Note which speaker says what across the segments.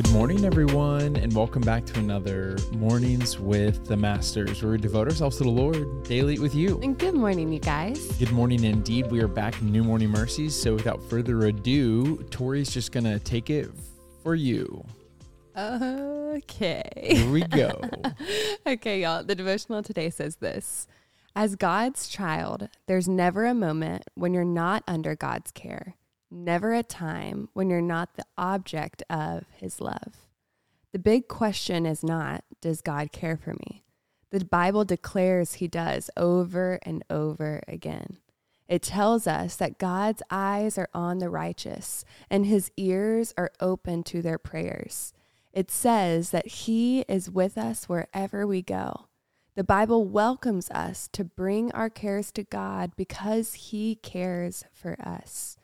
Speaker 1: Good morning, everyone, and welcome back to another Mornings with the Masters, where we devote ourselves to the Lord daily with you.
Speaker 2: And good morning, you guys.
Speaker 1: Good morning, indeed. We are back in New Morning Mercies. So, without further ado, Tori's just going to take it for you.
Speaker 2: Okay.
Speaker 1: Here we go.
Speaker 2: okay, y'all. The devotional today says this As God's child, there's never a moment when you're not under God's care never a time when you're not the object of his love. The big question is not, does God care for me? The Bible declares he does over and over again. It tells us that God's eyes are on the righteous and his ears are open to their prayers. It says that he is with us wherever we go. The Bible welcomes us to bring our cares to God because he cares for us.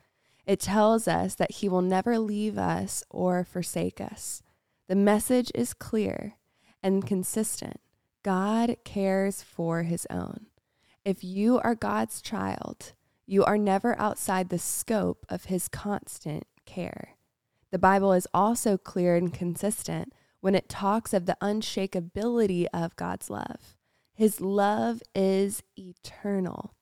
Speaker 2: It tells us that He will never leave us or forsake us. The message is clear and consistent. God cares for His own. If you are God's child, you are never outside the scope of His constant care. The Bible is also clear and consistent when it talks of the unshakability of God's love. His love is eternal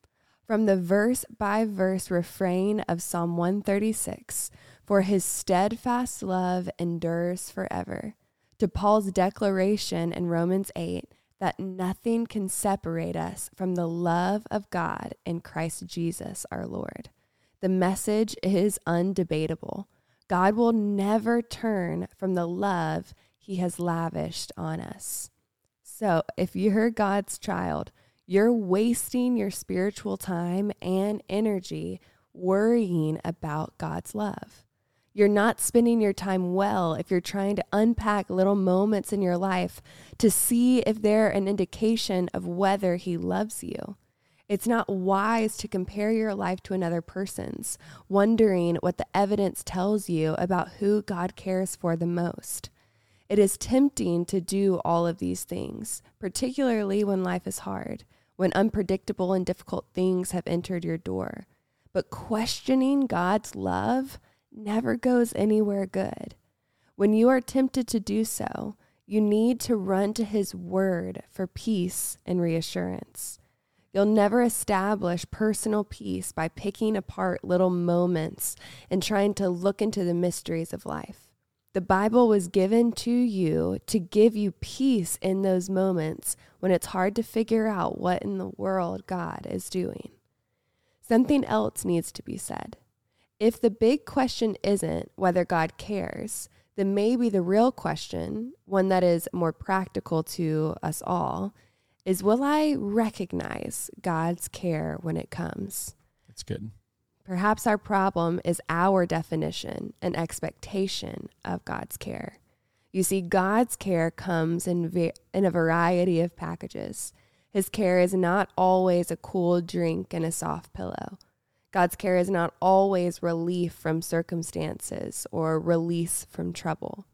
Speaker 2: from the verse by verse refrain of Psalm 136 For his steadfast love endures forever, to Paul's declaration in Romans 8 that nothing can separate us from the love of God in Christ Jesus our Lord. The message is undebatable. God will never turn from the love he has lavished on us. So, if you're God's child, you're wasting your spiritual time and energy worrying about God's love. You're not spending your time well if you're trying to unpack little moments in your life to see if they're an indication of whether He loves you. It's not wise to compare your life to another person's, wondering what the evidence tells you about who God cares for the most. It is tempting to do all of these things, particularly when life is hard when unpredictable and difficult things have entered your door. But questioning God's love never goes anywhere good. When you are tempted to do so, you need to run to His Word for peace and reassurance. You'll never establish personal peace by picking apart little moments and trying to look into the mysteries of life. The Bible was given to you to give you peace in those moments when it's hard to figure out what in the world God is doing. Something else needs to be said. If the big question isn't whether God cares, then maybe the real question, one that is more practical to us all, is will I recognize God's care when it comes?
Speaker 1: That's good.
Speaker 2: Perhaps our problem is our definition and expectation of God's care. You see, God's care comes in, in a variety of packages. His care is not always a cool drink and a soft pillow. God's care is not always relief from circumstances or release from trouble.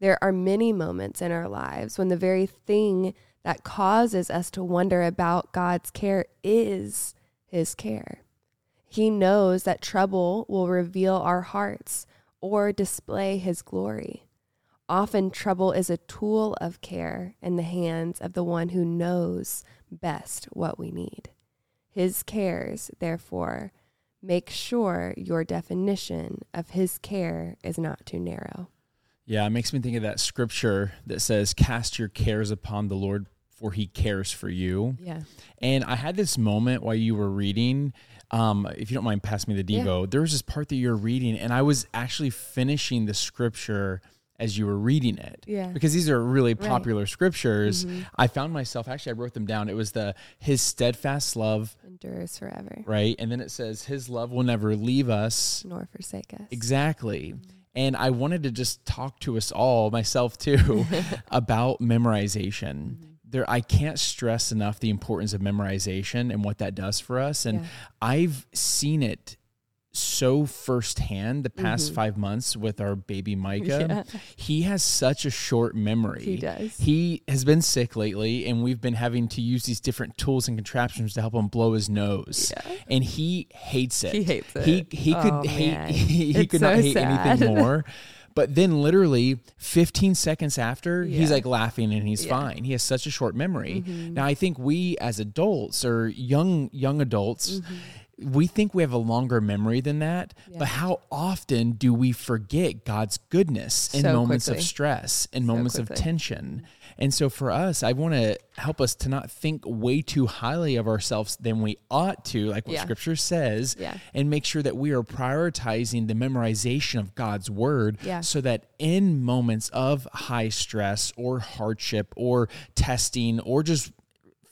Speaker 2: There are many moments in our lives when the very thing that causes us to wonder about God's care is His care. He knows that trouble will reveal our hearts or display His glory. Often, trouble is a tool of care in the hands of the one who knows best what we need. His cares, therefore, make sure your definition of His care is not too narrow.
Speaker 1: Yeah, it makes me think of that scripture that says, Cast your cares upon the Lord, for he cares for you.
Speaker 2: Yeah.
Speaker 1: And I had this moment while you were reading um, if you don't mind pass me the Devo, yeah. there was this part that you're reading, and I was actually finishing the scripture as you were reading it.
Speaker 2: Yeah.
Speaker 1: Because these are really popular right. scriptures.
Speaker 2: Mm-hmm.
Speaker 1: I found myself actually I wrote them down. It was the his steadfast love
Speaker 2: endures forever.
Speaker 1: Right. And then it says his love will never leave us
Speaker 2: nor forsake us.
Speaker 1: Exactly. Mm-hmm. And I wanted to just talk to us all, myself too, about memorization. Mm-hmm there I can't stress enough the importance of memorization and what that does for us. And yeah. I've seen it so firsthand the past mm-hmm. five months with our baby Micah. Yeah. He has such a short memory.
Speaker 2: He does.
Speaker 1: He has been sick lately, and we've been having to use these different tools and contraptions to help him blow his nose. Yeah. And he hates it.
Speaker 2: He hates it.
Speaker 1: He he oh, could hate he, he could so not hate sad. anything more. But then literally 15 seconds after, he's like laughing and he's
Speaker 2: Yeah.
Speaker 1: fine. He has such a short memory. Mm-hmm. Now I think we as adults or young young adults mm-hmm. we think we have a longer memory than that,
Speaker 2: Yeah.
Speaker 1: but how often do we forget God's goodness in
Speaker 2: So
Speaker 1: moments
Speaker 2: quickly.
Speaker 1: of stress, in moments of tension? Mm-hmm. And so for us, I want to help us to not think way too highly of ourselves than we ought to, like what
Speaker 2: Yeah.
Speaker 1: scripture says,
Speaker 2: Yeah.
Speaker 1: and make sure that we are prioritizing the memorization of God's word
Speaker 2: Yeah.
Speaker 1: so that in moments of high stress or hardship or testing or just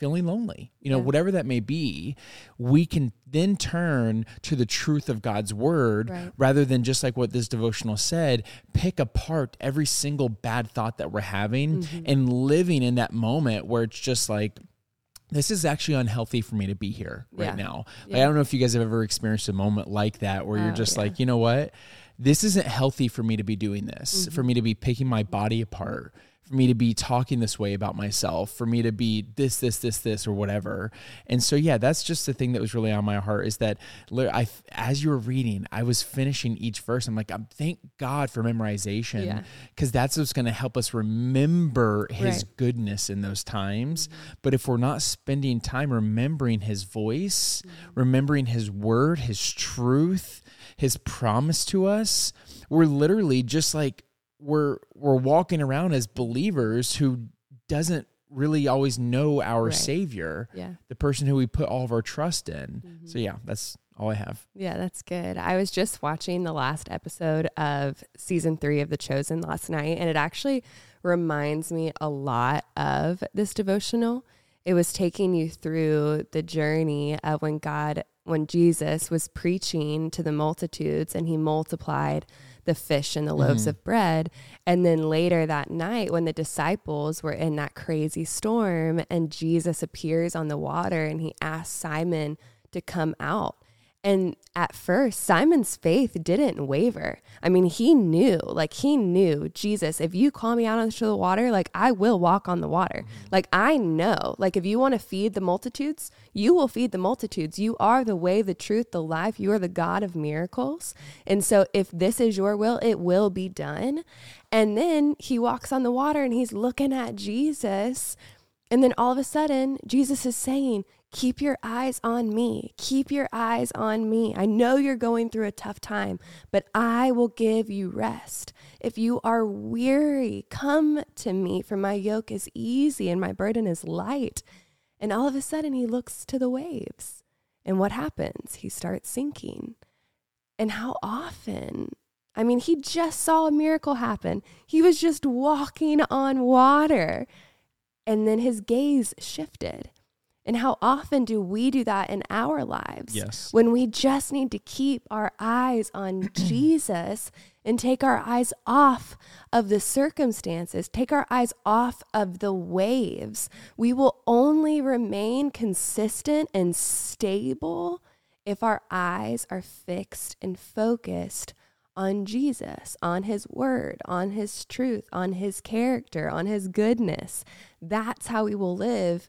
Speaker 1: feeling lonely, you know,
Speaker 2: Yeah.
Speaker 1: whatever that may be, we can then turn to the truth of God's word
Speaker 2: Right.
Speaker 1: rather than just like what this devotional said, pick apart every single bad thought that we're having
Speaker 2: Mm-hmm.
Speaker 1: and living in that moment where it's just like, this is actually unhealthy for me to be here right
Speaker 2: Yeah.
Speaker 1: now. Like,
Speaker 2: Yeah.
Speaker 1: I don't know if you guys have ever experienced a moment like that where you're
Speaker 2: Oh,
Speaker 1: just like, you know what? This isn't healthy for me to be doing this,
Speaker 2: Mm-hmm.
Speaker 1: for me to be picking my body apart, for me to be talking this way about myself, for me to be this, this, this, this, or whatever. And so, yeah, that's just the thing that was really on my heart is that I, as you were reading, I was finishing each verse. I'm like, I'm thank God for memorization
Speaker 2: Yeah.
Speaker 1: because that's what's going to help us remember His
Speaker 2: Right. Mm-hmm.
Speaker 1: goodness in those times. But if we're not spending time remembering His voice,
Speaker 2: Mm-hmm.
Speaker 1: remembering His word, His truth, His promise to us, we're literally just like we're we're walking around as believers who doesn't really always know our
Speaker 2: Right.
Speaker 1: Savior,
Speaker 2: Yeah.
Speaker 1: the person who we put all of our trust in.
Speaker 2: Mm-hmm.
Speaker 1: So yeah, that's all I have.
Speaker 2: Yeah, that's good. I was just watching the last episode of season three of The Chosen last night, and it actually reminds me a lot of this devotional. It was taking you through the journey of when God, when Jesus was preaching to the multitudes and he multiplied the fish and the loaves mm-hmm. of bread. And then later that night, when the disciples were in that crazy storm and Jesus appears on the water and he asks Simon to come out. And at first, Simon's faith didn't waver. I mean, he knew, like, he knew, Jesus, if you call me out onto the water, like, I will walk on the water. Mm-hmm. Like, I know, like, if you want to feed the multitudes, you will feed the multitudes. You are the way, the truth, the life. You are the God of miracles. And so, if this is your will, it will be done. And then he walks on the water and he's looking at Jesus. And then all of a sudden, Jesus is saying, Keep your eyes on me. Keep your eyes on me. I know you're going through a tough time, but I will give you rest. If you are weary, come to me, for my yoke is easy and my burden is light. And all of a sudden, he looks to the waves. And what happens? He starts sinking. And how often? I mean, he just saw a miracle happen. He was just walking on water. And then his gaze shifted. And how often do we do that in our lives?
Speaker 1: Yes.
Speaker 2: When we just need to keep our eyes on Jesus and take our eyes off of the circumstances, take our eyes off of the waves, we will only remain consistent and stable if our eyes are fixed and focused on Jesus, on his word, on his truth, on his character, on his goodness. That's how we will live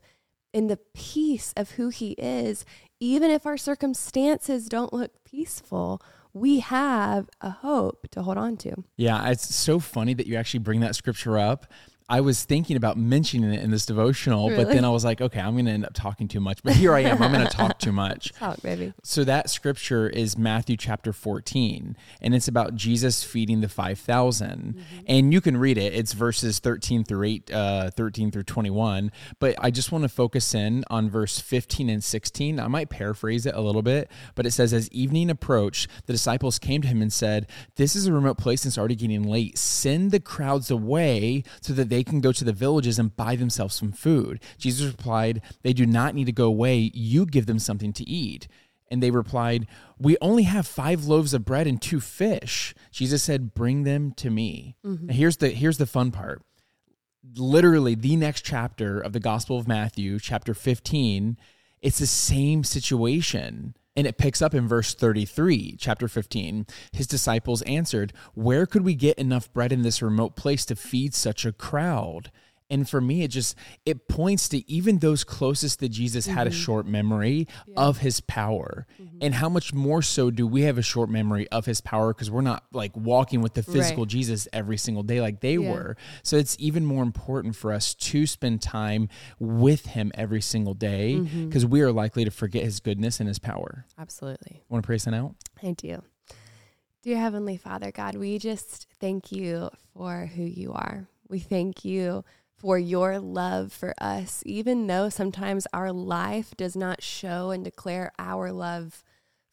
Speaker 2: in the peace of who he is. Even if our circumstances don't look peaceful, we have a hope to hold on to.
Speaker 1: Yeah, it's so funny that you actually bring that scripture up. I was thinking about mentioning it in this devotional, but then I was like, okay, I'm going to end up talking too much. But here I am. I'm going to talk too much.
Speaker 2: Talk, baby.
Speaker 1: So that scripture is Matthew chapter 14, and it's about Jesus feeding the 5,000. And you can read it. It's verses 13 through 8, uh, 13 through 21. But I just want to focus in on verse 15 and 16. I might paraphrase it a little bit, but it says, As evening approached, the disciples came to him and said, This is a remote place and it's already getting late. Send the crowds away so that they can go to the villages and buy themselves some food. Jesus replied, They do not need to go away. You give them something to eat. And they replied, We only have five loaves of bread and two fish. Jesus said, Bring them to me. Mm-hmm. Now, here's the here's the fun part. Literally, the next chapter of the Gospel of Matthew, chapter 15, it's the same situation. And it picks up in verse 33, chapter 15. His disciples answered, Where could we get enough bread in this remote place to feed such a crowd? And for me, it just it points to even those closest to Jesus had a
Speaker 2: Mm-hmm.
Speaker 1: short memory of his power. And how much more so do we have a short memory of his power because we're not like walking with the physical
Speaker 2: Right.
Speaker 1: Jesus every single day like they
Speaker 2: Yeah.
Speaker 1: were. So it's even more important for us to spend time with him every single day
Speaker 2: Mm-hmm.
Speaker 1: because we are likely to forget his goodness and his power.
Speaker 2: Absolutely.
Speaker 1: Want to pray something out?
Speaker 2: I do. Dear Heavenly Father, God, we just thank you for who you are. We thank you for your love for us, even though sometimes our life does not show and declare our love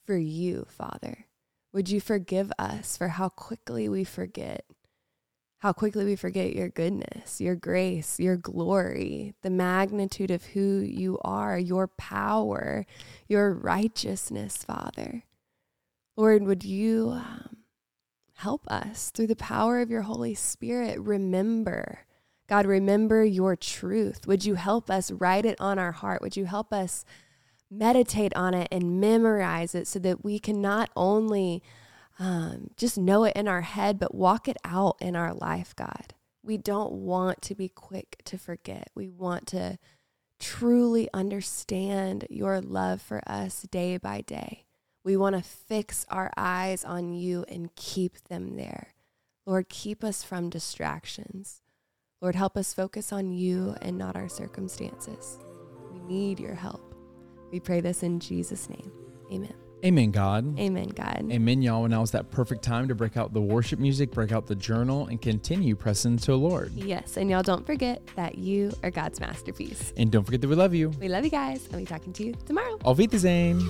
Speaker 2: for you, Father. Would you forgive us for how quickly we forget? How quickly we forget your goodness, your grace, your glory, the magnitude of who you are, your power, your righteousness, Father. Lord, would you um, help us through the power of your Holy Spirit remember? God, remember your truth. Would you help us write it on our heart? Would you help us meditate on it and memorize it so that we can not only um, just know it in our head, but walk it out in our life, God? We don't want to be quick to forget. We want to truly understand your love for us day by day. We want to fix our eyes on you and keep them there. Lord, keep us from distractions. Lord, help us focus on you and not our circumstances. We need your help. We pray this in Jesus' name. Amen.
Speaker 1: Amen, God.
Speaker 2: Amen, God.
Speaker 1: Amen, y'all. And now is that perfect time to break out the worship music, break out the journal, and continue pressing to the Lord.
Speaker 2: Yes, and y'all don't forget that you are God's masterpiece.
Speaker 1: And don't forget that we love you.
Speaker 2: We love you guys. I'll be talking to you tomorrow.
Speaker 1: Auf Wiedersehen.